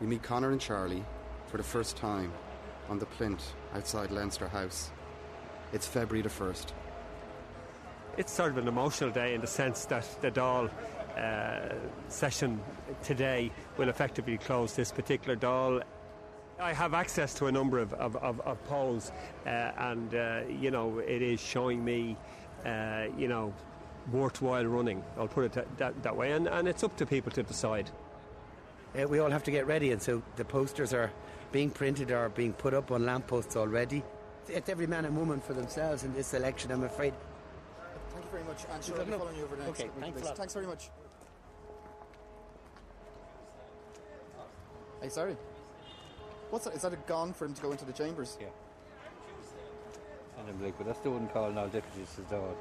We meet Conor and Charlie for the first time on the plinth outside Leinster House. It's February the 1st. It's sort of an emotional day in the sense that the Dáil uh, session today will effectively close this particular Dáil. I have access to a number of, of, of, of polls, uh, and uh, you know it is showing me, uh, you know, worthwhile running. I'll put it that, that, that way, and, and it's up to people to decide. Uh, we all have to get ready, and so the posters are being printed or being put up on lampposts already. It's every man and woman for themselves in this election, I'm afraid. Thank you very much. And sure, I'll be following you over the next Okay, couple thanks a lot. Thanks very much. Hey, sorry. What's that? Is that a gun for him to go into the chambers? Yeah. And I'm like, but that's the one call now deputies is down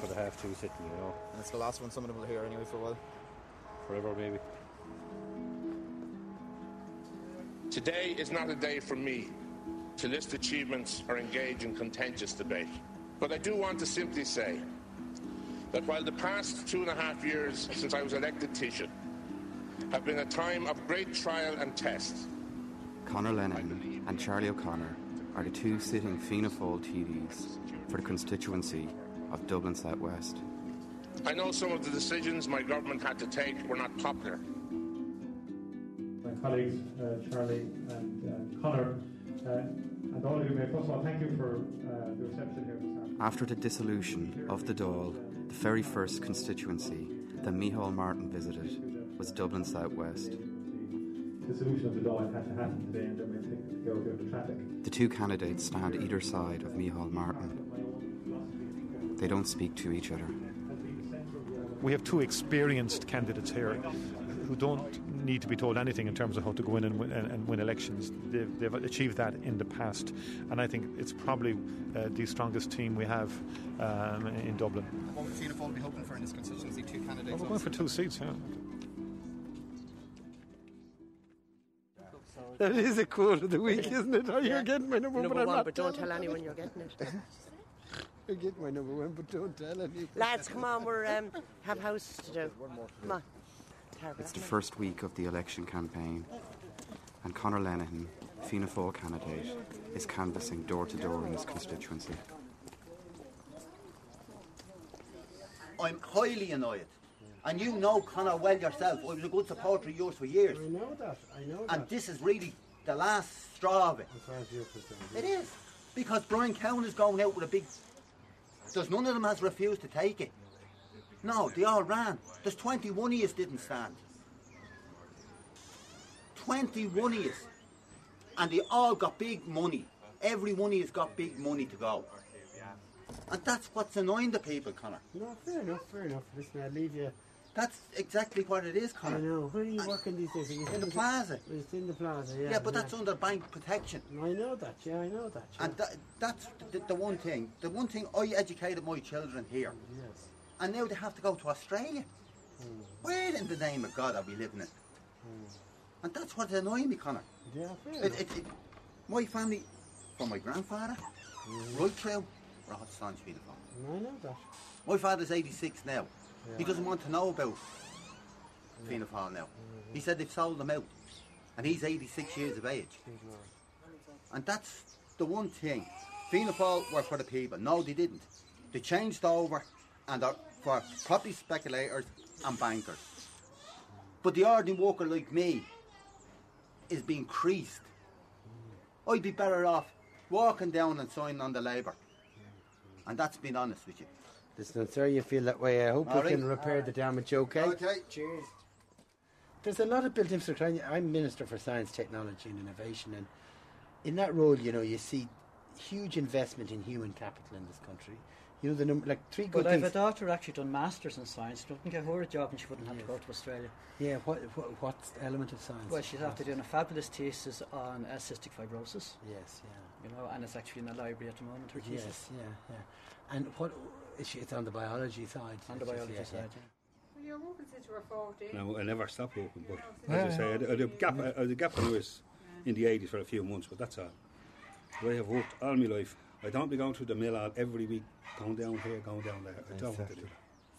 for the half two sitting, you know, And it's the last one some of them will hear anyway for a while. forever maybe. Today is not a day for me to list achievements or engage in contentious debate. But I do want to simply say that while the past two and a half years since I was elected Taoiseach have been a time of great trial and test, Conor Lenihan and Charlie O'Connor are the two sitting Fianna Fáil TDs for the constituency of Dublin South West. I know some of the decisions my government had to take were not popular. My colleagues uh, Charlie and uh, Conor, uh, and all of you. May first of all thank you for uh, the reception here this afternoon. After the dissolution of the Dáil, the very first constituency that Micheál Martin visited was Dublin South West. The solution of the law had to happen today, and then we think to go over the traffic. The two candidates stand either side of Micheál Martin. They don't speak to each other. We have two experienced candidates here who don't need to be told anything in terms of how to go in and win, and, and win elections. They've, they've achieved that in the past, and I think it's probably uh, the strongest team we have um, in Dublin. What would Fianna Fáil be hoping for in this constituency? Two candidates. We're going for two seats, yeah. That is a quote of the week, isn't it? Oh, you're getting my number, Number but I'm one, but don't tell you. anyone you're getting it. You're getting my number one, but don't tell anyone. Lads, come on, we're um, have house to do. Come on. It's the first week of the election campaign, and Conor Lenihan, Fianna Fáil candidate, is canvassing door to door in his constituency. I'm highly annoyed. And you know Conor well yourself. I was a good supporter of yours for years. I know that. I know that. And this is really the last straw of it. As far as you're concerned. It is. Because Brian Cowen is going out with a big. There's none of them has refused to take it. No, they all ran. There's 21 of us didn't stand. 21 of us. And they all got big money. Every one of us got big money to go. And that's what's annoying the people, Conor. No, fair enough, fair enough. Listen, I'll leave you. That's exactly what it is, I know. Where are you working these days? In the plaza. It's in the plaza, yeah. Yeah, but that's under bank protection. I know that, yeah, I know that. yeah. And that, that's the, the one thing. The one thing I educated my children here, Yes. And now they have to go to Australia. Hmm. Where in the name of God are we living in? Hmm. And that's what's annoying me, Conor. Yeah, It, it, it, my family, from my grandfather, hmm. right through, we're all staunch Fianna Fáil. I know that. My father's 86 now. Yeah. He doesn't want to know about Fianna Fáil now. Mm-hmm. He said they've sold them out. And he's 86 years of age. And that's the one thing. Fianna Fáil were for the people. No, they didn't. They changed over and are for property speculators and bankers. But the ordinary worker like me is being creased. I'd be better off walking down and signing on the Labour. And that's being honest with you. Listen, I'm you feel that way. I hope All we can right. repair the damage, okay? Okay. Cheers. There's a lot of built infrastructure. I'm Minister for Science, Technology and Innovation, and in that role, you know, you see huge investment in human capital in this country. You know, the number, like three good But I've a daughter actually done masters in science. Couldn't get her a job, and she wouldn't have to go to Australia. Yeah, what, what what element of science? Well, she's after doing a fabulous thesis on uh, cystic fibrosis. Yes, yeah. You know, and it's actually in the library at the moment. Her Yes, thesis yeah, yeah. And what? is she- It's on the biology side. on the biology yeah, side. yeah. Well, you're working since you were 14. No, I never stopped working, but as I say, I had a gap, I had a gap when I was in the 80s for a few months, but that's all. But I have worked all my life. I don't be going to the mill all every week, going down here, going down there. I don't want to do that.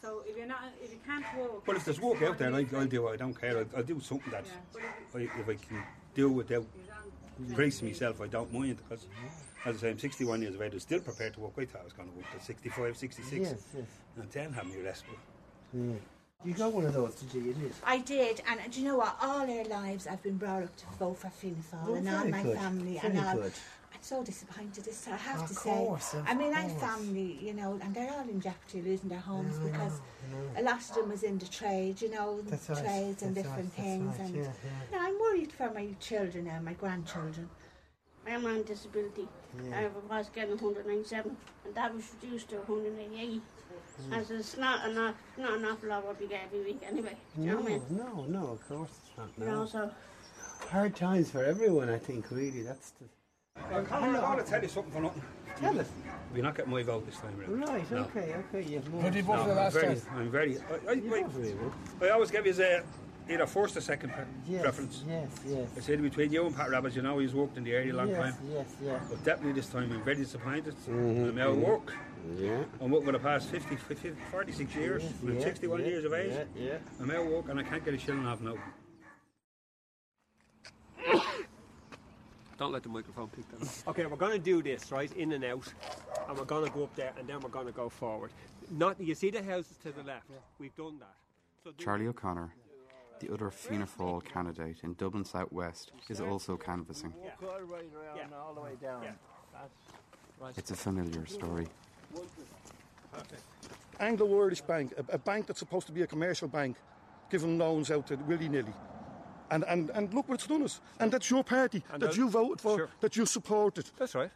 So if you're not, if you can't walk. But if there's walk out there, I, I'll do it. I don't care. I'll, I'll do something that I, if I can do without increasing myself, I don't mind. Because, as I say, I'm 61 years of age. I'm still prepared to walk. I thought I was going to walk till 65, 66. Yes, yes. And then have me rest. But Yeah. You got one of those, did you? You did. I did, and do you know what? All our lives I've been brought up to vote for Fianna Fáil Oh, and all my good, family very and all. good. I'm so disappointed. This I have Of to course, say. of I mean, I have family, you know, and they're all in jeopardy losing their homes I know, because a lot of them was in the trade, you know, That's right, trades and that's different right, things. right, and yeah, yeah. Now, I'm worried for my children and my grandchildren. I'm on disability. Yeah. I was getting 197, and that was reduced to 188. Mm. As it's not enough, not an awful lot what we get every week anyway. Do you No, know what I mean? no, no, of course it's not. You No. know, so Hard times for everyone, I think, really. That's the. Well, Conor, I want to tell you something for nothing. Tell us. You're not getting my vote this time around. Right, No. okay, okay. You've moved. No, I'm very, I'm very. I, I, I, I always give you a, either first or second pre- Yes, preference. yes, yes. I said between you and Pat Rabbitte, you know he's worked in the area a long yes, time. Yes, yes. But definitely this time I'm very disappointed. Mhm, I'm out of mhm. work. Yeah. I'm working for the past 50, 50 46 years. Yes, I'm yeah, 61 yeah, years of age. yeah, yeah. I'm out of work and I can't get a shilling off now. Don't let the microphone pick that up. Okay, we're going to do this, right, in and out, and we're going to go up there, and then we're going to go forward. Not, you see the houses to the left? We've done that. So do- Charlie O'Connor, the other Fianna Fáil candidate in Dublin South West, is also canvassing. Walk all the way around all the way down. It's a familiar story. Anglo-Irish Bank, a, a bank that's supposed to be a commercial bank, giving loans out to willy-nilly. And, and, and look what it's done us. And that's your party And that that- you voted for, sure. that you supported. That's right.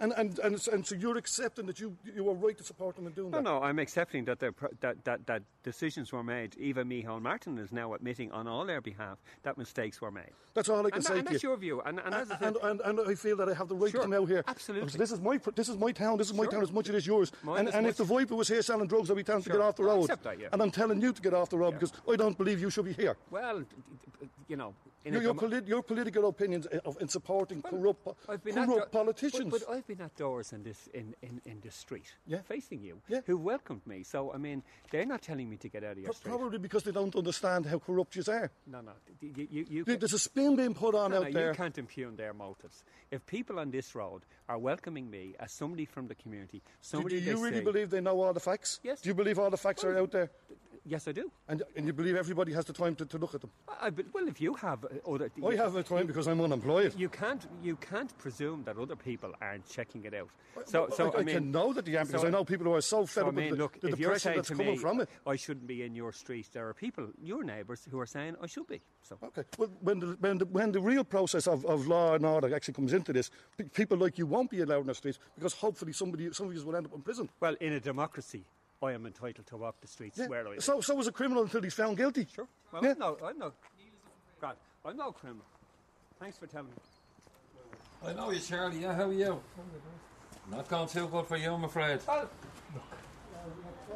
And, and, and, and so you're accepting that you, you were right to support them and doing No, that. no, no, I'm accepting that, that, that, that decisions were made. Eva Micheál Martin is now admitting on all their behalf that mistakes were made. That's all I can and, say and to that's you. your view. And, and, I and, and, and I feel that I have the right Sure, to come out here. absolutely. Because This is my this is my town. This is my Sure. town as much as it is yours. Mine and as and if the Viper was here selling drugs, I'd be telling him to get off the I road. accept that, yeah. And I'm telling you to get off the road because I don't believe you should be here. well, you know, in Your, your, polit- your political opinions in- of, in supporting corrupt, been corrupt at politicians. But, but I've been at doors in this in, in, in this street, Yeah. facing you, Yeah. who welcomed me. So I mean, they're not telling me to get out of your Pro- street. Probably because they don't understand how corrupt you are. No, no. You, you, you There- There's a spin being put on no, out no, there. You can't impugn their motives. If people on this road are welcoming me as somebody from the community, Do, somebody do you they really say- believe they know all the facts? Yes. Do you believe all the facts are out there? Yes, I do. And, and you believe everybody has the time to, to look at them? I, but- well, if you have uh, other, I have the time because I'm unemployed. You can't you can't presume that other people aren't checking it out. So, I- so I, I, mean, can know that they aren't because so- I know people who are so fed so, I up mean, with the, look, the you're depression that's coming me, from it. I shouldn't be in your street. There are people, your neighbours, who are saying I should be. So Okay. Well, when the, when the, when the real process of, of law and order actually comes into this, people like you won't be allowed in the streets because hopefully somebody, some of you will end up in prison. Well, in a democracy, I am entitled to walk the streets Yeah. where I live. So, so was a criminal until he's found guilty. Sure. Well, Yeah. I'm no, I'm no. God, I'm no criminal. Thanks for telling me. I know you, Charlie. Yeah, how are you? Not going too good for you, I'm afraid. Look,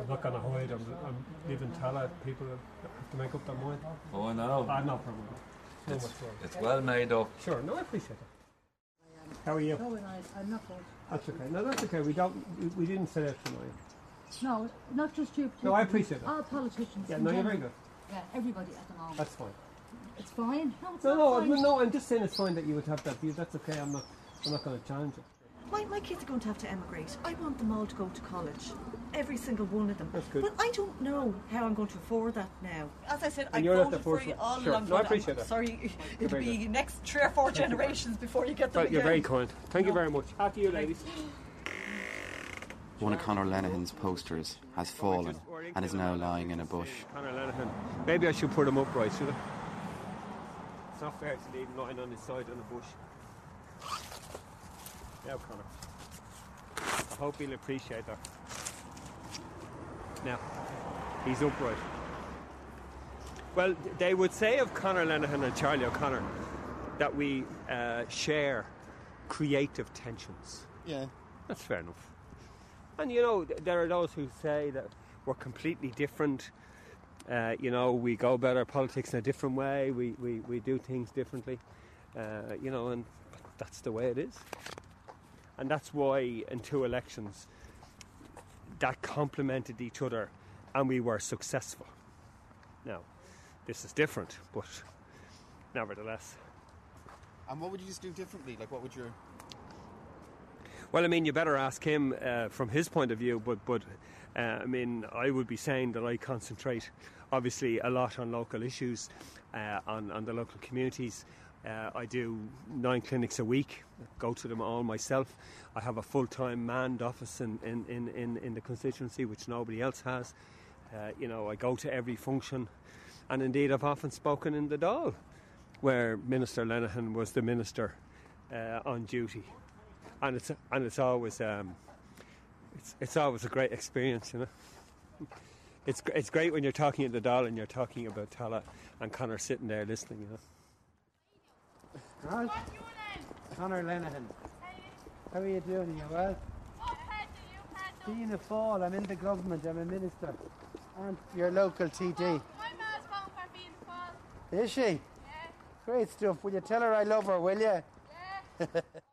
I'm not going to hide. I'm, I'm leaving Tallaght. People have to make up their mind. Oh, I know. I have no problem. No It's, it's well made up. Sure. No, I appreciate it. How are you? No, and I, I'm not good. That's okay. No, that's okay. We don't. We, we didn't say that tonight. No, not just you. No, I appreciate that. All politicians. Yeah, no, you're very good. Yeah, everybody at the moment. That's fine. It's fine. No, it's No, not no, fine. no. I'm just saying it's fine that you would have that view. That's okay. I'm not. I'm not going to challenge it. My, my kids are going to have to emigrate. I want them all to go to college. Every single one of them. That's good. But I don't know how I'm going to afford that now. As I said, And I you're not voted the for first you all Sure. along. No, I but I'm appreciate that. Sorry, You're it'll be good. next three or four generations before you get them But you're very kind. Thank you very much. After you, ladies. One of Conor Lenihan's posters has fallen and is now lying in a bush. Conor Lenihan. Maybe I should put him upright, should I? It's not fair to leave him lying on his side in a bush. Now, Conor. I hope he'll appreciate that. Now, he's upright. Well, they would say of Conor Lenihan and Charlie O'Connor that we uh, share creative tensions. Yeah. That's fair enough. And you know, there are those who say that we're completely different. Uh, you know, we go about our politics in a different way. We, we, we do things differently. Uh, you know, and that's the way it is. And that's why in two elections that complemented each other and we were successful. Now, this is different, but nevertheless. And what would you just do differently? Like, what would your Well, I mean, you better ask him uh, from his point of view, but but uh, I mean, I would be saying that I concentrate obviously a lot on local issues, uh, on on the local communities. Uh, I do nine clinics a week, go to them all myself. I have a full time manned office in, in, in, in, in the constituency, which nobody else has. Uh, you know, I go to every function, and indeed, I've often spoken in the Dáil, where Minister Lenihan was the minister uh, on duty and it's and it's always um, it's it's always a great experience, you know. It's it's great when you're talking at the Dáil and you're talking about Tallaght and Conor sitting there listening, you know. Right. Conor Lenihan. How are you doing? You well? Fianna Fáil, I'm in the government, I'm a minister. And your local TD. My ma's voting for Fianna Fáil. Is she? Yeah. Great stuff. Will you tell her I love her, will you? Yeah.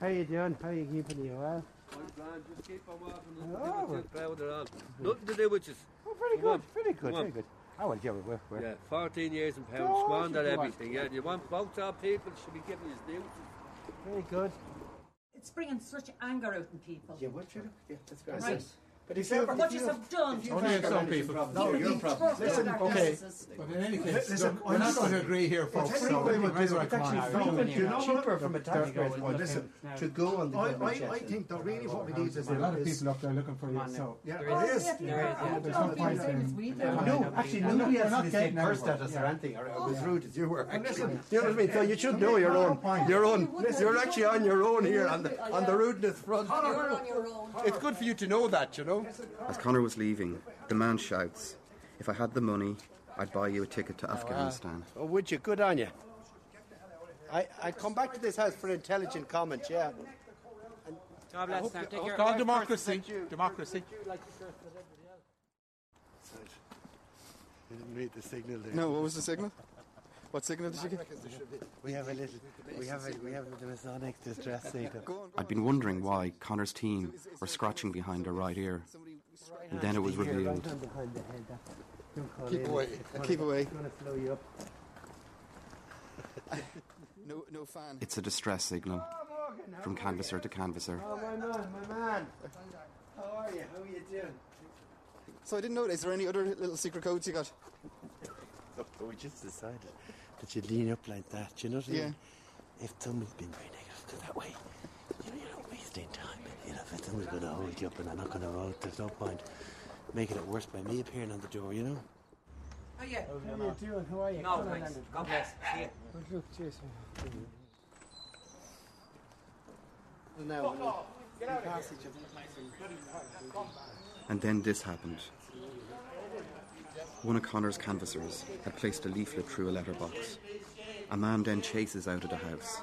How you doing? How you keeping? You well? I'm fine. just keep on walking and Oh, never well. too proud at all. Nothing to do with you. Oh, very Come good, on, very good, come on. very good. Oh, well, yeah, we're, we're, Yeah, 14 years in pounds, Oh, squandered everything. Yeah, you want both our people should be giving you due. very good. It's bringing such anger out in people. Yeah, what you Yeah, that's great. Right. But if you what you have done. Only in some people. No, your problem. Listen, okay. But in any case, Listen, look, we're not going to agree here, folks. It's So actually we might as well it's come on actually now. cheaper, you know, cheaper from a tax point. Listen, to go on the I, government I, I think that really what we need is a lot of people up there looking for you. So yeah, There it is. is. There is, yeah. There's no point. No, actually, We're not- nobody we're else not has getting said cursed at us or anything, or it was rude as you were. Actually. listen- you know what I mean? So you should know your own. Your own. You're actually on your own here on the on the rudeness front. You're on your own. It's good for you to know that, you know. As Conor was leaving, the man shouts, If I had the money, I'd buy you a ticket to oh, Afghanistan. Oh, would you? Good on you. I I come back to this house for intelligent comment. Yeah. God bless. Now, take care. It's called democracy. Democracy. You didn't read the signal there. No, what was the signal? What signal did you get? We have a little. We have a we have the Masonic distress signal. I'd been wondering why Conor's team were scratching behind her right ear. And then it was revealed. on behind the head, that- don't call Keep away, keep away. It's going to slow you up. No, no fan. It's a distress signal from canvasser to canvasser. Oh, my man, my man. How are you? How are you doing? So I didn't know. Is there any other little secret codes you got? We just decided that you'd lean up like that. You know what I mean? If someone's been very negative, go that way. You know, you're not wasting time. You know, if someone's going to hold you up and they're not going to vote, there's no point making it worse by me appearing on the door, you know? Oh, yeah. How are you doing? How are you? No, Come on, thanks. Leonard. God bless. See you. Good luck, cheers. Now, passage of And then this happened. One of Conor's canvassers had placed a leaflet through a letterbox. A man then chases out of the house.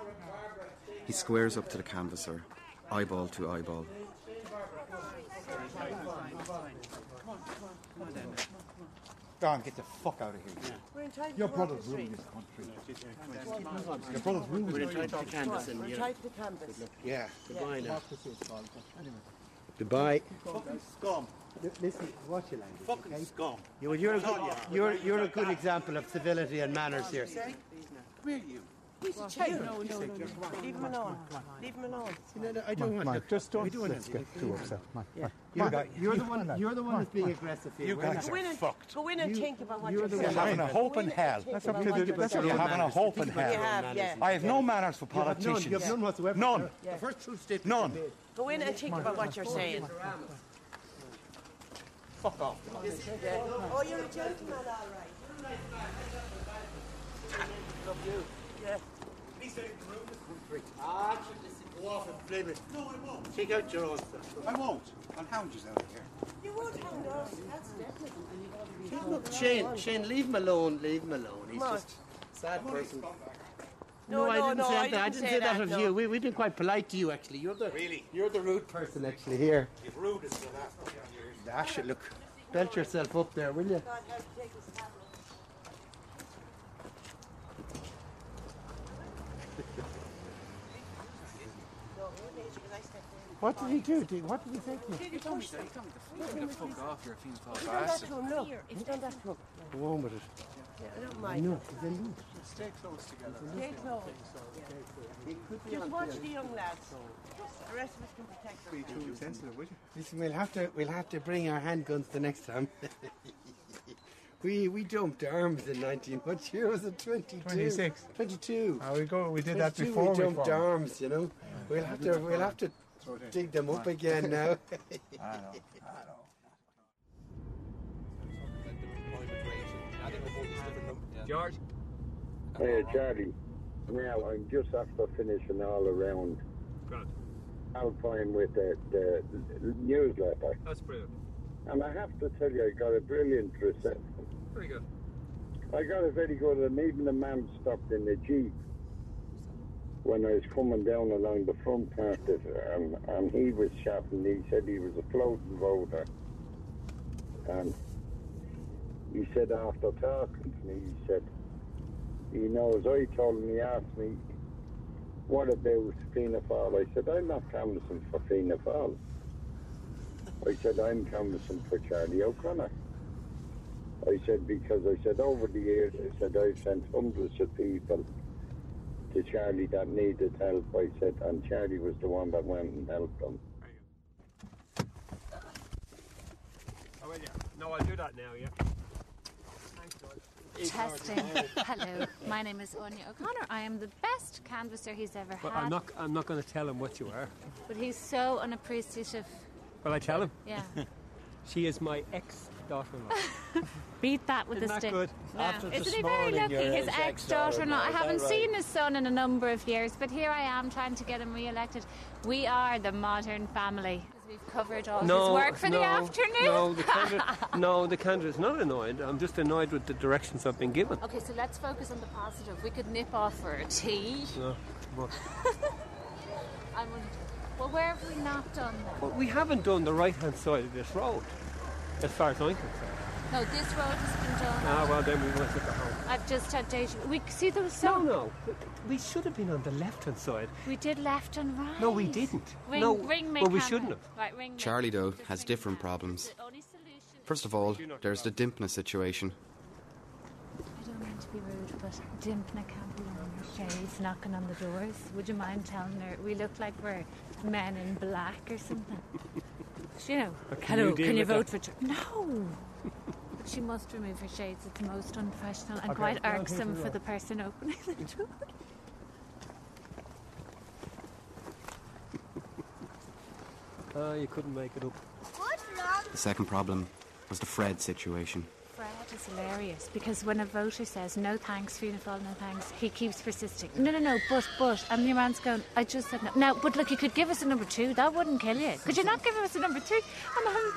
He squares up to the canvasser, eyeball to eyeball. Go on, get the fuck out of here. Your brother's ruling this country. Your brother's ruling We're this entitled to country. canvas We're you know. tied to the canvas. Yeah, goodbye now. Democracy is. Anyway. Goodbye. Fucking scum. Listen, watch your language. Fucking okay? scum. You, well, you're, a good, you're, you're a good example of civility and manners here. Come here, you. He's a child. No, no, no, no. Leave him alone. Leave him alone. No, no, I don't want to. Just don't don't let's get too upset. Come Yeah. come You're, on. the, you're the one. You're the one that's being aggressive here. You We're guys not- Go in and, go in and think about what you're you're saying. You're having a hope in and hell. That's about what what you're you're that's what you're having a hope in Think hell. You have, yeah. I have no manners for You have none. politicians. You have none whatsoever. None. The first true statement. None. Go in and think about what you're saying. Fuck off. Oh, you're a gentleman, all right. Love you. Yeah. Ah, go off and blame it. No, I won't. Take out your own stuff. I won't. I'll hound you out of here. You would hound us. That's definitely. Look, Shane, Shane, leave him alone. Leave him alone. He's What? just a sad person. No, I no, didn't no, say I that. I didn't didn't say say that that, of no. you. We, we've been quite polite to you, actually. You're the Really? You're the rude person, actually. Here. You've rude is the last couple of years. Dash it. Look, belt yourself up there, will you? God help you take this tablet. No, you're lazy because I stepped in. What did he do? Did, what did he say to you? He told me, he told me to get the fuck off here, Fianna Fáil If you've done that to him, look. If you've done that to him. Go on with it. Yeah, I don't mind. know, he's a loose. Stay close together. Stay close. Just watch the young lads. The rest of us can protect Be ourselves. too sensitive, would you? Listen, we'll have to we'll have to bring our handguns the next time. we we dumped arms in 19. What year was it? 22. 26. 22. Ah, we go. We did that before we we dumped formed. arms. You know, we'll have to we'll have to dig them up again now. I know. I know. George? Hey, Charlie. Now, I'm just after finishing all around Grand. Alpine with the, the newsletter. That's brilliant. And I have to tell you, I got a brilliant reception. Very good. I got a very good, and even the man stopped in the Jeep when I was coming down along the front part of and, and he was shouting, he said he was a floating voter. And he said after talking to me, he said, he knows, I told him, he asked me, what about Fianna Fáil? I said, I'm not canvassing for Fianna Fáil. I said, I'm canvassing for Charlie O'Connor. I said, because I said, over the years, I said, I've sent hundreds of people to Charlie that needed help. I said, and Charlie was the one that went and helped them. Oh, well, yeah. No, I'll do that now, yeah. Thanks, George. Testing. Hello, my name is Anya O'Connor. I am the best canvasser he's ever But had. I'm not, I'm not going to tell him what you are. But he's so unappreciative. Will I tell him? Yeah. she is my ex-daughter-in-law. Beat that with Isn't a that stick. good? No. After Isn't he very lucky? His his ex-daughter-in-law. I haven't that seen his son in a number of years, but here I am trying to get him re-elected. We are the modern family. We've covered all his work for no, the afternoon. No, the candidate, no, the candidate's not annoyed. I'm just annoyed with the directions I've been given. Okay, so let's focus on the positive. We could nip off for a tea. No, but- I would, well, where have we not done that? Well, we haven't done the right-hand side of this road, as far as I'm concerned. No, this road has been done. Ah, well, then we must have home. I've just had deja. We see there was so. No, no, we should have been on the left-hand side. We did left and right. No, we didn't. Ring, no, ring well, we shouldn't have. Right, ring Charlie, though, has different problems. First of all, there's the Dympna situation. I don't mean to be rude, but Dympna can't be on her shades knocking on the doors. Would you mind telling her we look like we're men in black or something? you know, But can hello, you can you vote that? for? Ch- No. But she must remove her shades. It's most unprofessional and Okay, quite well, irksome for the person opening the door. Ah, you couldn't make it up. The second problem was the Fred situation. Fred is hilarious because when a voter says no thanks, Fianna Fáil, no thanks, he keeps persisting. No, no, no, but, but, and your man's going, I just said no. Now, but look, you could give us a number two. That wouldn't kill you. Could you not give us a number um,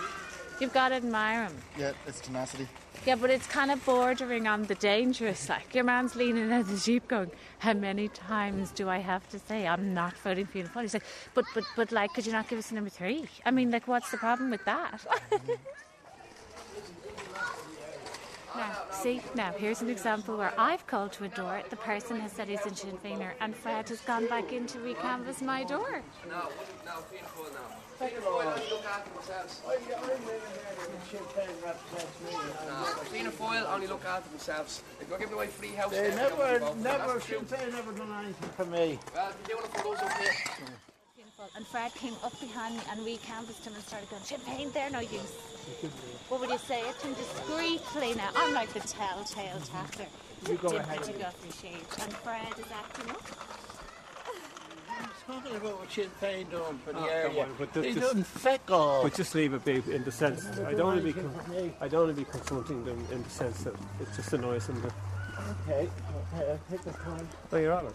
you've got to admire him. Yeah, it's tenacity. Yeah, but it's kind of bordering on the dangerous. Like your man's leaning out the jeep, going, "How many times do I have to say I'm not voting for Fianna Fáil?" He's like, "But, but, but, like, could you not give us a number three? I mean, like, what's the problem with that?" Now, see, now here's an example where I've called to a door, the person has said he's in Sinn Féiner, and Fred has gone back in to recanvass my door. No, no, Fianna Fáil now. Fianna Fáil only look after themselves. No, Fianna Fáil only look after themselves. If you're giving away free house, They never, nobody will vote for them. never, That's Sinn. Féin never done anything for me. Well, they're doing it for those up here. And Fred came up behind me and recanvassed him and started going, Sinn Féin, they're no use. What would you say it to him discreetly now? I'm like the telltale tatter. You go Did ahead. you got your shade? And Fred is acting up. Talking about what Sinn Féin done for the Oh, come area. on, but they just- done feck all. But just leave it be in the sense. I don't want to be. anything for me. I don't want to be confronting them in the sense that it just annoys them. Okay, okay, I'll take the time. no, you're all right.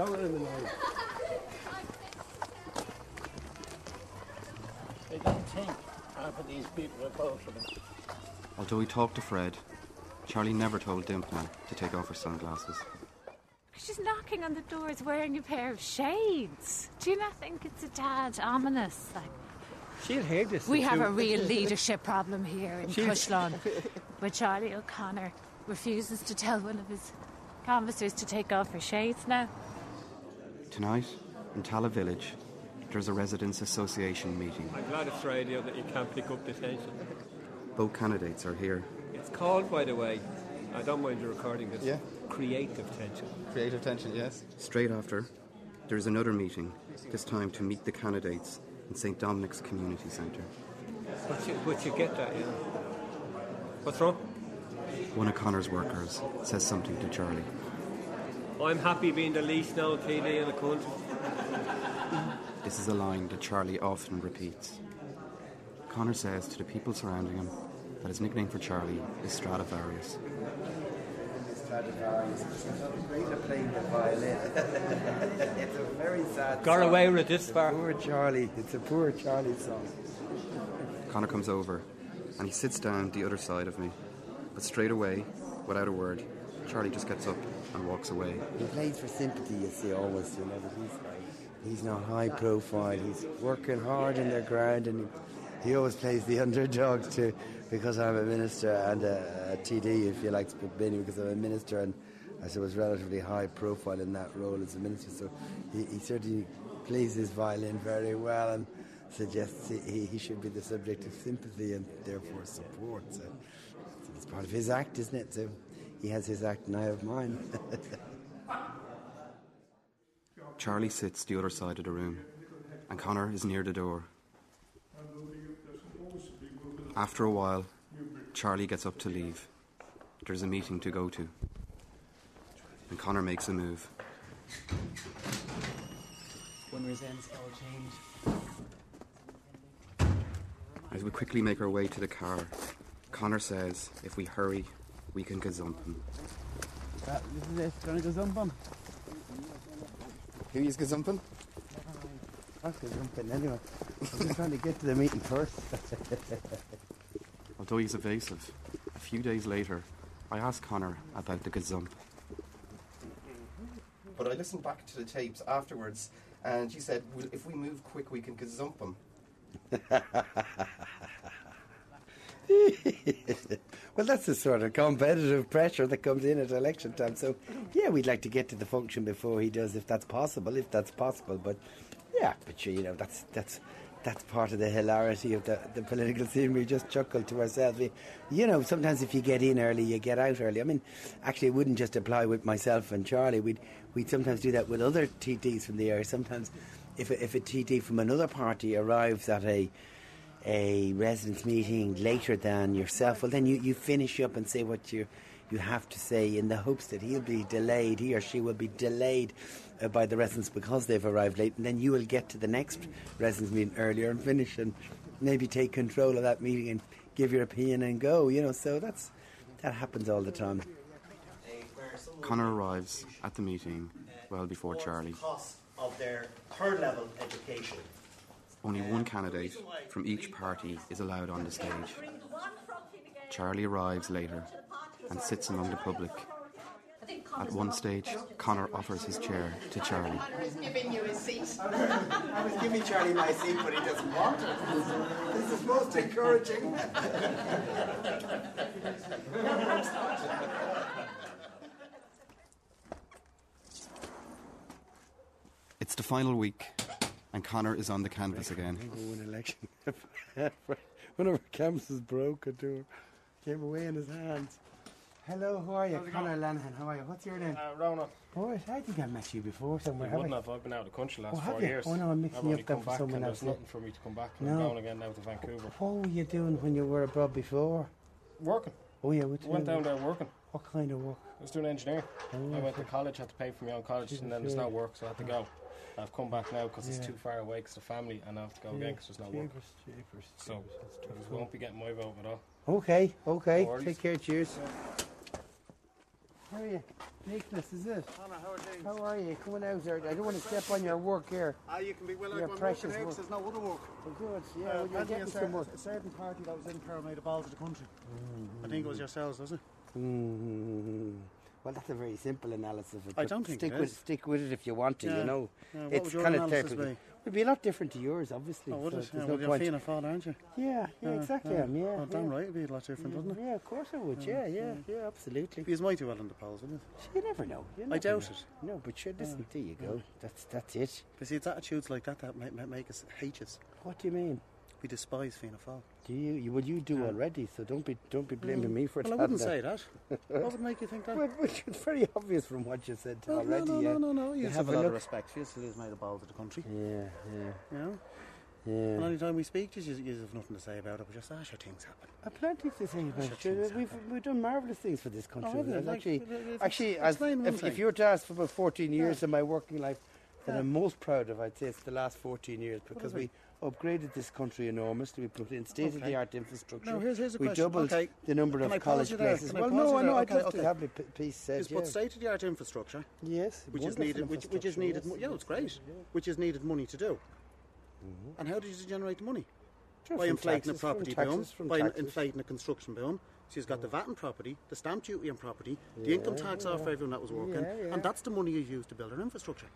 Don't let them annoy. They don't think half of these people are vote for them. Although he talked to Fred, Charlie never told Dympna to take off her sunglasses. She's knocking on the doors wearing a pair of shades. Do you not think it's a tad ominous? Like, She'll hear this. we have she'll- a real leadership problem here in She'll- Cushlon, where Charlie O'Connor refuses to tell one of his canvassers to take off her shades now. Tonight, In Tallaght Village, there's a residents' association meeting. I'm glad it's radio that you can't pick up the tension. Both candidates are here. It's called, by the way, I don't mind you recording this, Yeah. creative tension. Creative tension, yes. Straight after, there's another meeting, this time to meet the candidates in St. Dominic's Community Centre. But you, but you get that, yeah. What's wrong? One of Conor's workers says something to Charlie. I'm happy being the least known TD in the country. This is a line that Charlie often repeats. Conor says to the people surrounding him that his nickname for Charlie is Stradivarius. playing the violin. it's a very sad Got song. away with it this far. Poor Charlie. It's a poor Charlie song. Conor comes over and he sits down the other side of me. But straight away, without a word, Charlie just gets up and walks away. He plays for sympathy, you see, always, you know, he's, he's not high profile. He's working hard in the ground and he, he always plays the underdog too because I'm a minister and a, a TD, if you like because I'm a minister and I was relatively high profile in that role as a minister. So he, he certainly plays his violin very well and suggests he, he should be the subject of sympathy and therefore support. So it's part of his act, isn't it? So he has his act and I have mine. Charlie sits the other side of the room and Conor is near the door. After a while, Charlie gets up to leave. There's a meeting to go to. And Conor makes a move. One resents all change. As we quickly make our way to the car, Conor says if we hurry, we can gazump him. That, this is it. Gonna gazump him. Who is gazumping? I'm gazumping anyway. I'm just trying to get to the meeting first. Although he's evasive, a few days later, I ask Conor about the gazump. But I listened back to the tapes afterwards, and you said, "Well, if we move quick, we can gazump them. well, that's the sort of competitive pressure that comes in at election time. So, yeah, we'd like to get to the function before he does, if that's possible. If that's possible, but yeah, but you know, that's that's that's part of the hilarity of the, the political scene. We just chuckle to ourselves. We, you know, sometimes if you get in early, you get out early. I mean, actually, it wouldn't just apply with myself and Charlie. We'd we'd sometimes do that with other TDs from the area. Sometimes, if a, if a TD from another party arrives at a a residents meeting later than yourself, well, then you, you finish up and say what you you have to say in the hopes that he'll be delayed, he or she will be delayed uh, by the residents because they've arrived late, and then you will get to the next residents meeting earlier and finish and maybe take control of that meeting and give your opinion and go. You know, so that's that happens all the time. Conor arrives at the meeting well before Charlie. cost of their third level education. Only one candidate from each party is allowed on the stage. Charlie arrives later and sits among the public. At one stage, Conor offers his chair to Charlie. I was giving you a seat. I was giving Charlie my seat, but he doesn't want it. This is most encouraging. It's the final week, and Conor is on the canvas again. win election. One of our canvases broke a door. Came away in his hands. Hello, how are you? Conor going? Lenihan, how are you? What's your name? Uh, Rona. Oh, I think I met you before somewhere. You wouldn't I? have. I've been out of the country last Oh, have you? years. Oh, no, I'm mixing I've you up there come for back someone and else, There's nothing for me to come back. No. I'm going again now to Vancouver. What were you doing when you were abroad before? Working. Oh, yeah, what Went down there working. What kind of work? I was doing engineering. Oh, I went to okay. college, had to pay for my own college, and then there's Yeah. no work, so I had to go. I've come back now because Yeah. it's too far away because the family, and I have to go again because there's no work. Jeepers, jeepers, So jeepers. you won't be getting my vote at all. Okay, okay. No. Take care, cheers. How are you? Nicholas, is it? how are you? Coming out there. I don't want to step on your work here. Ah, you can be well Your out when precious working out, work. there's no other work. Oh, good. Yeah, Uh, well, you're apparently getting a, some work. a certain party that was in power made a balls of the country. I think it was yourselves, was it? Mm. Well, that's a very simple analysis. I don't think stick it with is. stick with it if you want to. Yeah. You know, Yeah, what it's would your kind of therapeutic. be? It'd be a lot different to yours, obviously. Oh, would so it? Yeah, no well, you're point. Fianna Fáil, aren't you? Yeah, yeah, exactly. Am, yeah. Oh, damn yeah. right, it'd be a lot different, wouldn't it? Yeah, of course it would. Yeah, yeah, yeah, absolutely. Be as mighty well in the polls, wouldn't it? You never know. You I doubt know. it. No, but sure, listen, there you go. That's that's it. But see, it's attitudes like that that might make us hate us. What do you mean? We despise Fianna Fáil. Do you? you well, you do already, so don't be don't be blaming Mm. me for Well, I wouldn't now. say that. what would make you think that? Well, which is very obvious from what you said Well, already. no, no, yeah. no, no, no. You, have, a lot look. of respect for you. Still has made a ball to the country. Yeah, yeah, You know? yeah. And any time we speak, you, you have nothing to say about it, We just, ah, sure, things happen. Uh, plenty to say about Sure, it. Sure, things We've, we've done marvellous things for this country. have you? Like, actually, uh, actually as, if, if you were to ask for about 14 years of my working life, that Yeah. I'm most proud of, I'd say it's the last 14 years because is we upgraded this country enormously. We put in state-of-the-art infrastructure. Now, here's, here's a we question. doubled okay. the number Can of college places. Well, no, I know. I'd love okay. to have my piece said. Yeah. put state-of-the-art infrastructure. Yes, Which is needed, which, which is needed, yes. yeah, it's great. Which is needed money to do. Mm-hmm. And how did you generate the money? Sure, by inflating taxes, a property taxes, from by taxes. inflating a construction boom. So you've got the mm. VAT on property, the stamp duty on property, the income tax off yeah. everyone that was working, Yeah, yeah. and that's the money you use to build our infrastructure.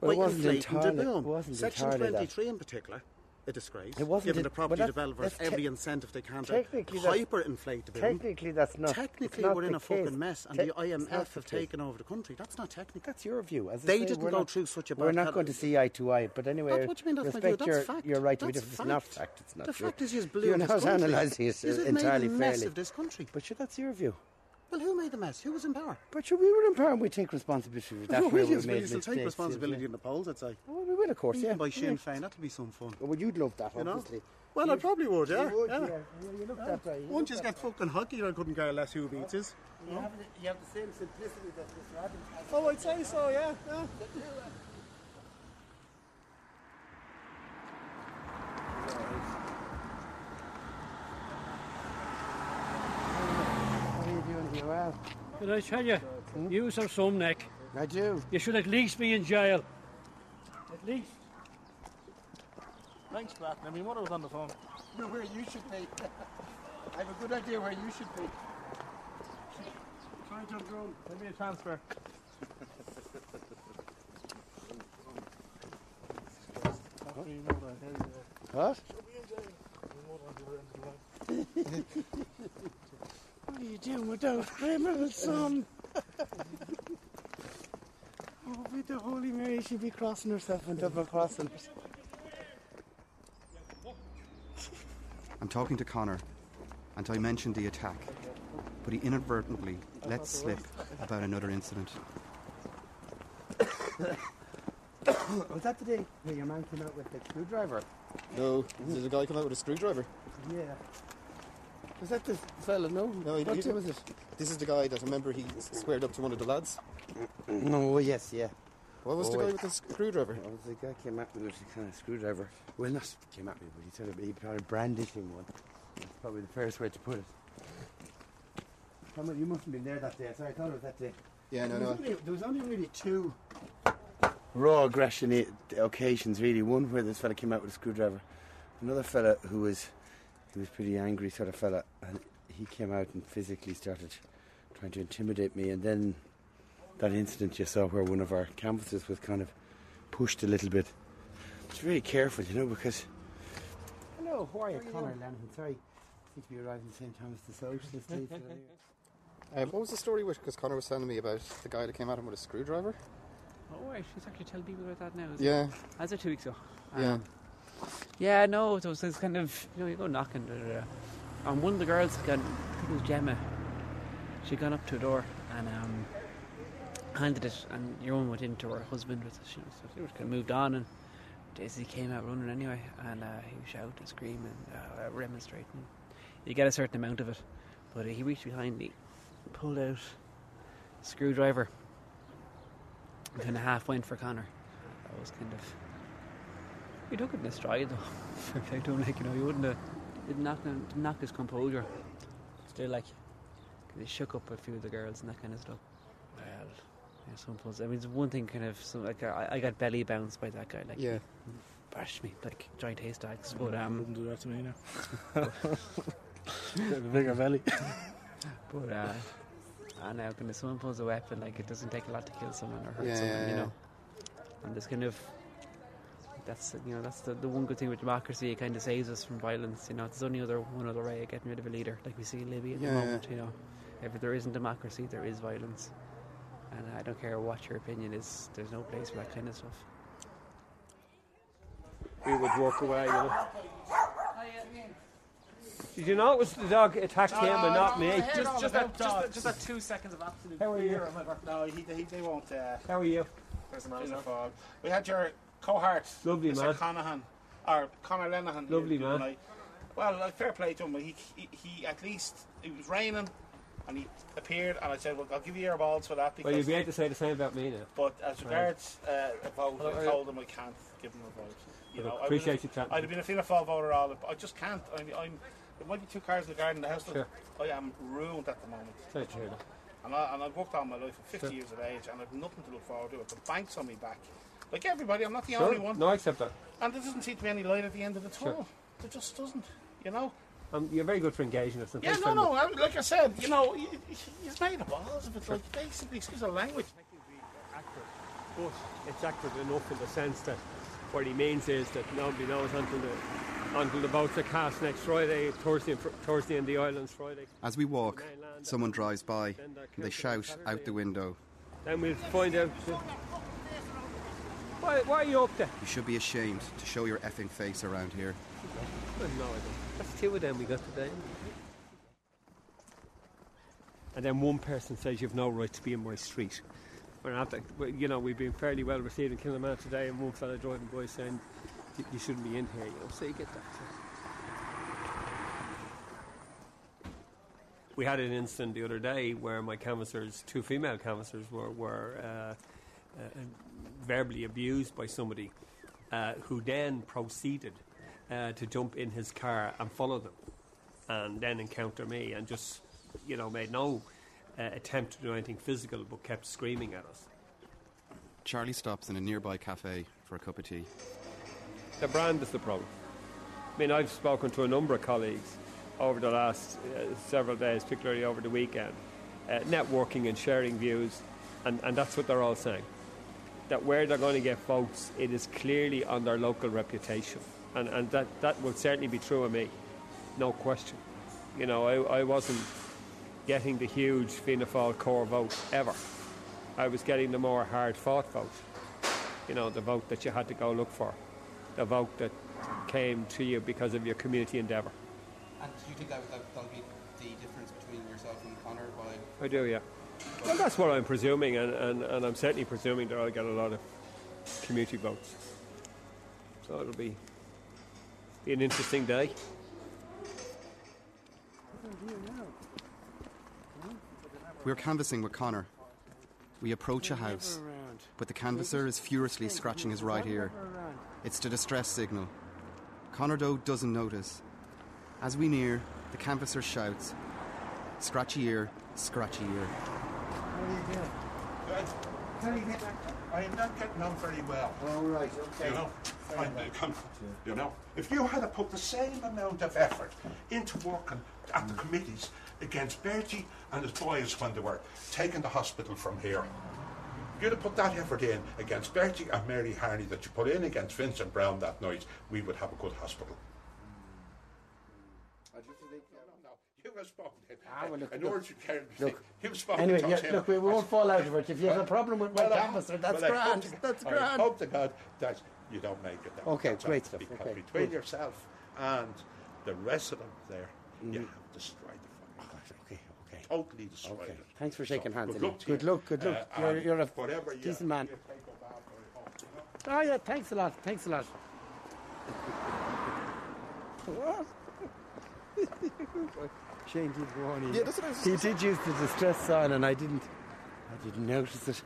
Well, it wasn't inflating entirely- the Section entirely that. 23 in particular, a disgrace. It wasn't giving it- the property that's- developers te- every incentive they can to hyperinflate the boom. Technically, that's not. Technically, not we're in a fucking mess, and Te- the IMF have case. taken over the country. That's not technical. That's your view. As They say, didn't go not- through such a We're not going to see eye to eye, but anyway, What- what do you mean that's respect That's your, fact. your right to be different. It's not fact. It's not The true. fact is, you blew You're not analysing it entirely a mess fairly. of this country. But sure, that's your view. Well, who made the mess? Who was in power? But sure, we were in power and we take responsibility for that. Well, where we we will made still mistakes. take responsibility yeah. in the polls, I'd say. Oh, we will, of course, yeah. By buy Sinn yeah. Féin, that'll be some fun. Well, you'd love that, You know? obviously. Well, I probably would, yeah. You would, yeah. yeah. You- you look that way. You Once look you that get fucking hockey, I couldn't care less who beats us. You have, the, you have the same simplicity that this rabbit has. Oh, I'd say so, yeah. yeah. How are you doing here? Well, Did I tell you? Hmm? You have some neck. I do. You should at least be in jail. At least. Thanks, Pat. I mean, what was on the phone. know where you should be. I have a good idea where you should be. Trying to drone. Give me a transfer. What? What are you doing with those criminals, son? oh, with the Holy Mary, she'd be crossing herself on double crossing. I'm talking to Conor, and I mentioned the attack, but he inadvertently let slip about another incident. Was that the day where your man came out with the screwdriver? No, did a guy come out with a screwdriver? Yeah. Was that the fella? No. No, he, What he- day was it? This is the guy that I remember he squared up to one of the lads. No, yes, yeah. What was the Oh, guy I- with the screwdriver? Oh, the guy came at me with a kind of screwdriver. Well, not came at me, but he said he probably brandishing one. That's probably the fairest way to put it. Come on, you mustn't have been there that day. Sorry, I thought it was that day. Yeah, no, there no. Only, there was only really two raw aggression i- occasions, really. One where this fella came out with a screwdriver. Another fella who was he was pretty angry sort of fella, and he came out and physically started trying to intimidate me. And then that incident you saw where one of our canvases was kind of pushed a little bit. It's very careful, you know, because. Hello, how are you, Conor Lenihan? Sorry, I think we arrived at the same time as the socialist league. Um, what was the story with? Because Conor was telling me about the guy that came at him with a screwdriver. Oh, right, she's actually telling people about that now. Is Yeah. It? As of two weeks ago. Um, yeah, no, it was this kind of, you know, you go knocking. Da, da, da. And one of the girls gone, I think it was Gemma, she'd gone up to a door and um, handed it, and your own went into her husband with it. So they were kind of moved on, and Daisy came out running anyway, and uh, he was shouting screaming, uh, remonstrating. You get a certain amount of it, but he reached behind me, pulled out a screwdriver, and kind of half went for Conor. That was kind of. He took it in a stride though. Fair to him, like, you know, he wouldn't have. Didn't knock, didn't knock his composure. Still, like, he shook up a few of the girls and that kind of stuff. Well, yeah, some. I mean, it's one thing kind of. Some, like, I, I got belly bounced by that guy. Like, Yeah. he bashed me like giant haystacks. But um, wouldn't do that to me now. A bigger belly. but uh, I know when someone pulls a weapon, like it doesn't take a lot to kill someone or hurt Yeah, someone, yeah, you know. And there's kind of that's you know that's the, the one good thing with democracy. It kind of saves us from violence. You know, there's only other one other way of getting rid of a leader, like we see in Libya at Yeah, the yeah. moment. You know, if there isn't democracy, there is violence, and I don't care what your opinion is. There's no place for that kind of stuff. We would walk away, you know. Did you know it was the dog attacked him and not me? Just, just, that, just, that, just that two seconds of absolute How are you? fear. I'm No, he, he, they won't. Uh, How are you? There's a man in the fog. We had your cohort, Lovely Mr. man. Conahan, or Conor Lenihan. Lovely man. night. Well, like, fair play to him. He, he, he at least it was raining, and he appeared, and I said, "Well, I'll give you your balls for that." Well, you'd be able to say the same about me now. but as regards uh, a vote, Hello, I told him I can't give him a vote. You Well, know, I appreciate would've- you chatting. I'd have been a Fianna Fáil voter all. But I just can't. I'm, I'm. There might be two cars in the garden in the house. Sure. I am ruined at the moment. Sorry to hear that. And, I, and I've worked all my life at 50 Sure. years of age, and I've nothing to look forward to. The bank's on me back. Like everybody, I'm not the Sure. only one. No, I accept that. And there doesn't seem to be any light at the end of the Sure. tunnel. There just doesn't. You know. Um, you're very good for engaging us. and Yeah, thanks no, no. I, like I said, you know, you, you've made a balls of it. Like basically, excuse the language. But it's accurate enough in the sense that what he means is that nobody knows until the until the votes are cast next Friday, Thursday, and fr- Thursday in the islands, Friday. As we walk, someone drives by and they shout out the window, Then we'll find out. the- Why, why are you up there? You should be ashamed to show your effing face around here. I no idea. That's two of them we got today. And then one person says you've no right to be in my street. We're not, you know, we've been fairly well received in Kilnamanagh today, and one fella driving by saying "You- you shouldn't be in here. You know, so you get that. We had an incident the other day where my canvassers, two female canvassers, were, were uh, uh, verbally abused by somebody uh, who then proceeded uh, to jump in his car and follow them and then encounter me and just, you know, made no uh, attempt to do anything physical but kept screaming at us. Charlie stops in a nearby cafe for a cup of tea. The brand is the problem. I mean, I've spoken to a number of colleagues over the last uh, several days, particularly over the weekend, uh, networking and sharing views, and, and that's what they're all saying. That where they're going to get votes, it is clearly on their local reputation. And, and that, that will certainly be true of me, no question. You know, I, I wasn't getting the huge Fianna Fáil core vote ever. I was getting the more hard fought vote. You know, the vote that you had to go look for. The vote that came to you because of your community endeavour. And do you think that, that that'll be the difference between yourself and Conor by I do, yeah. Well, that's what I'm presuming, and, and, and I'm certainly presuming that I'll get a lot of community votes. So it'll be, be an interesting day. We're canvassing with Conor. We approach a house, but the canvasser is furiously scratching his right ear. It's the distress signal. Conor Doe doesn't notice. As we near, the canvasser shouts, Scratchy ear, scratchy ear. I am not getting on very well. All right, okay. You know, I'm, uh, com- you know, if you had to put the same amount of effort into working at the committees against Bertie and his boys when they were taking the hospital from here, if you'd have put that effort in against Bertie and Mary Harney that you put in against Vincent Browne that night, we would have a good hospital. You spoken. Ah, well, look, in look, carry look. spoken Anyway, yeah, look, we won't fall out of it. If you have a problem with my Well, I- canvasser, that's well, grand. to- That's I grand. hope to God that you don't make it. That Okay, That's great stuff. Because Okay, between good. yourself and the resident there, Mm-hmm. you have destroyed the family. Okay, okay. Totally destroyed Okay. it. Thanks for shaking So, hands. Good luck. Good you. luck. Good luck. Uh, you're, you're a whatever you- decent man. you up after, Oh yeah, thanks a lot. Thanks a lot. what? Shane did warn you. Yeah, that's what I was He did use the distress sign, and I didn't. I didn't notice it.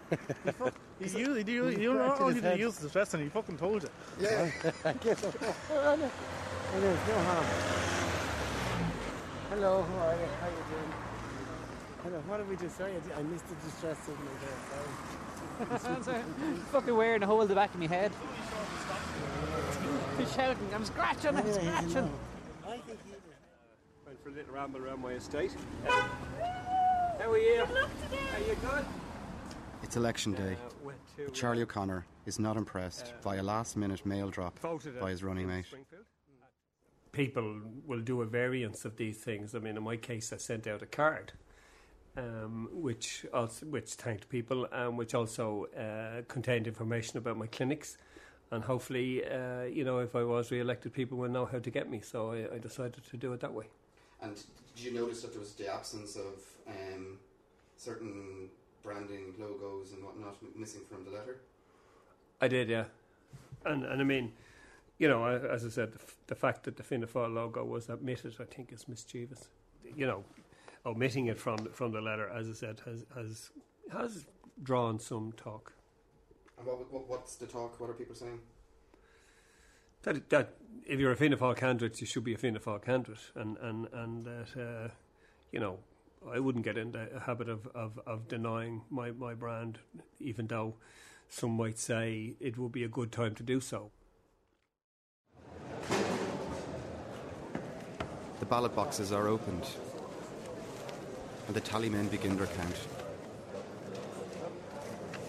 You, you, you, He you cracked not his only did head. you use the distress sign, he fucking told you. Yeah. I guess. Well, no there's no harm. Hello, how are you? How you doing? Hello, what did we do? Sorry, I I missed the distress signal there. Sorry. fucking wearing a hole in the back of my head. He's shouting, I'm scratching, I'm Anyway, you scratching. know, I think he Went for a little ramble around my estate. How are you? Are you good? It's election day. Uh, went Charlie O'Connor is not impressed by a last minute mail drop by his running mate. People will do a variance of these things. I mean, in my case, I sent out a card, um, which also, which thanked people, and which also uh, contained information about my clinics, and hopefully, uh, you know, if I was re-elected, people will know how to get me. So I, I decided to do it that way. And did you notice that there was the absence of um, certain branding logos and whatnot missing from the letter? I did, yeah. And and I mean, you know, I- as I said, the, f- the fact that the Fianna Fáil logo was omitted, I think, is mischievous. You know, omitting it from from the letter, as I said, has has has drawn some talk. And what, what, what's the talk? What are people saying? That that if you're a Fianna Fáil candidate, you should be a Fianna Fáil candidate, and and and that uh, you know. I wouldn't get into a habit of, of, of denying my, my brand, even though some might say it would be a good time to do so. The ballot boxes are opened, and the tally men begin their count.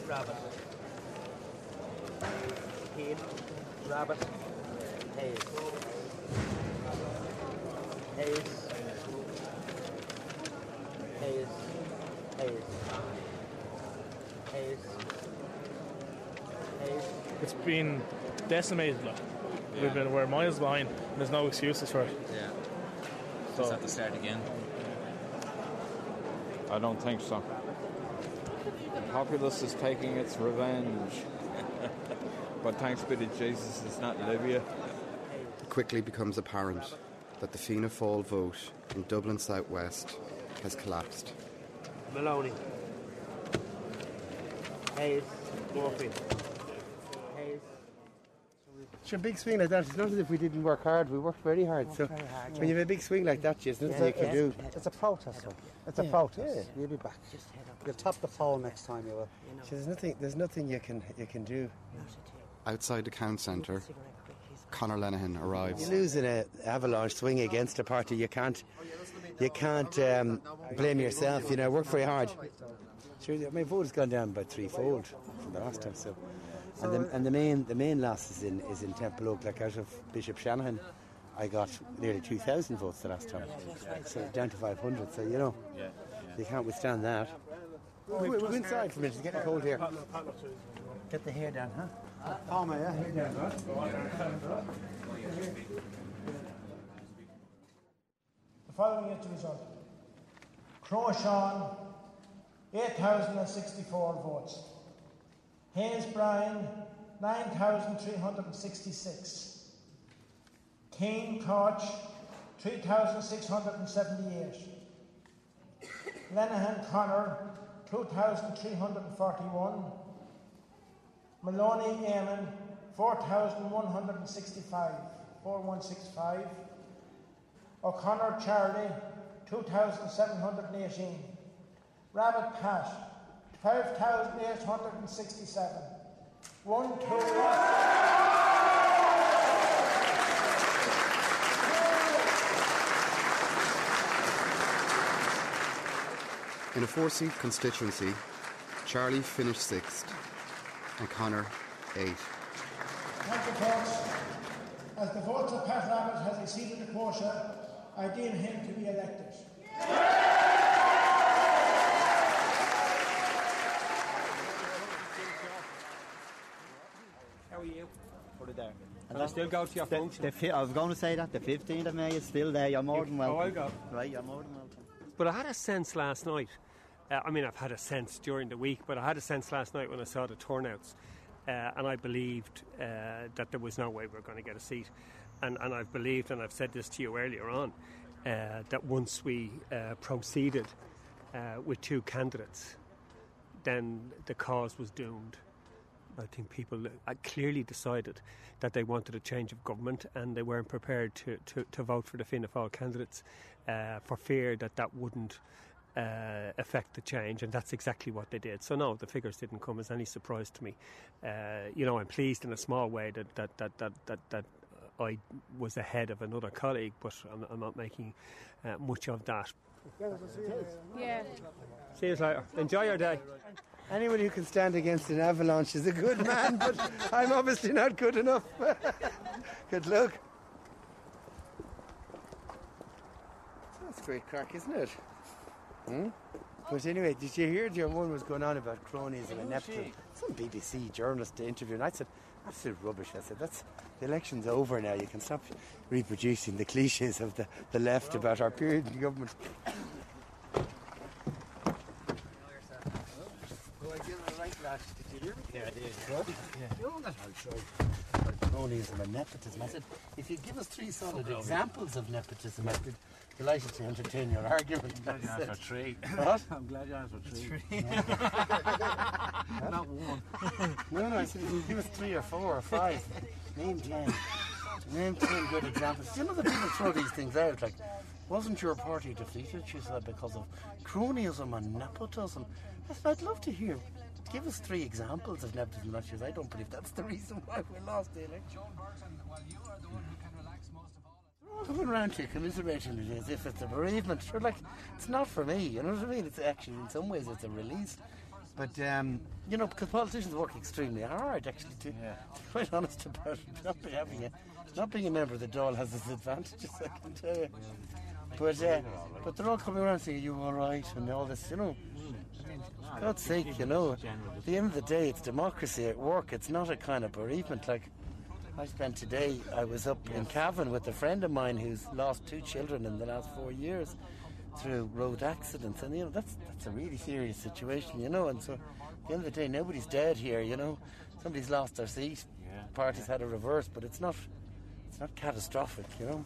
Rabbitte. Keane. Rabbitte. Hayes. Hayes. Hayes. Hayes. Hayes. Hayes. It's been decimated. Like. We've been we're miles behind. There's no excuses for it. Yeah. So Just have to start again. I don't think so. The populace is taking its revenge. but thanks be to Jesus, it's not Libya. It quickly becomes apparent that the Fianna Fáil vote in Dublin South West has collapsed. Maloney. Hayes. Murphy. Hayes. It's a big swing like that. It's not as if we didn't work hard. We worked very hard. So very hard, when you have a big swing like that, there's nothing you can do. It's a protest, though. It's a Yeah. protest. Yeah. You'll be back. You'll top the poll next time, you will. So there's nothing. There's nothing you can you can do. Outside the count centre, Conor Lenihan arrives. You lose in a avalanche swing against a party. You can't. You can't um, blame yourself. You know, work very hard. Sure, my vote has gone down by threefold from the last time. So, and the, and the main the main loss is in is in Templeogue. Like out of Bishop Shanahan, I got nearly two thousand votes the last time. So down to five hundred. So you know, you can't withstand that. We'll, we'll go inside for a minute. It's getting cold here. Get the hair down, huh? Palmer, yeah? The following is the result. Crowe Seán, 8,064 votes. Hayes Brian, 9,366. Keane Cáit, 3,678. Lenihan Conor, 2,341. Maloney Eamonn, 4,165. 4165. O'Connor Charlie, 2,718. Rabbitte Pat, 12,867. One, two. In a four seat constituency, Charlie finished sixth and Conor eighth. Thank you, folks. As the votes of Pat Rabbitte has exceeded the quota, I deem him to be elected. How are you? Put it there. Can I still go to your the, function? the fi- I was going to say that the 15th of May is still there. You're more than Oh, welcome. I'll go. Right, you're more than welcome. But I had a sense last night. Uh, I mean, I've had a sense during the week, but I had a sense last night when I saw the turnouts, uh, and I believed uh, that there was no way we were going to get a seat. And, and I've believed, and I've said this to you earlier on, uh, that once we uh, proceeded uh, with two candidates, then the cause was doomed. I think people clearly decided that they wanted a change of government and they weren't prepared to, to, to vote for the Fianna Fáil candidates uh, for fear that that wouldn't uh, affect the change, and that's exactly what they did. So no, the figures didn't come as any surprise to me. Uh, you know, I'm pleased in a small way that that that that that, that I was ahead of another colleague, but I'm, I'm not making uh, much of that. Yeah. See you later. Enjoy your day. Anyone who can stand against an avalanche is a good man, but I'm obviously not good enough. good luck. That's great crack, isn't it? Hmm? But anyway, did you hear your one was going on about cronyism and nepotism? Some BBC journalist to interview, and I said, absolute rubbish. I said, that's the election's over now. You can stop reproducing the cliches of the, the left about our period in government. Did you hear me? Yeah, I did. Good? Yeah. You know that I'll show cronyism and nepotism. I said, if you give us three solid examples of nepotism, I'd be delighted to entertain your argument. I'm glad you asked for three. What? I'm glad you asked for three. Not one. No, no, I said, if you give us three or four or five, name ten. Name ten good examples. You know the people throw these things out, like, wasn't your party defeated, she said, because of cronyism and nepotism? I said, I'd love to hear. Give us three examples of nepotism. She says, I don't believe that's the reason why we lost the election. Coming around to commiserating it as if it's a bereavement. Sure, like, it's not for me, you know what I mean? It's actually, in some ways, it's a release. But, um, you know, because politicians work extremely hard, actually, to, yeah. to be quite honest about it. Not, be having a, not being a member of the Dáil has its advantages, I can tell you. But, uh, but they're all coming around saying, you all right, and all this, you know. For God's sake, you know, at the end of the day, it's democracy at work. It's not a kind of bereavement. Like, I spent today, I was up in Cavan with a friend of mine who's lost two children in the last four years through road accidents. And, you know, that's, that's a really serious situation, you know. And so, at the end of the day, nobody's dead here, you know. Somebody's lost their seat. Parties had a reverse, but it's not, it's not catastrophic, you know.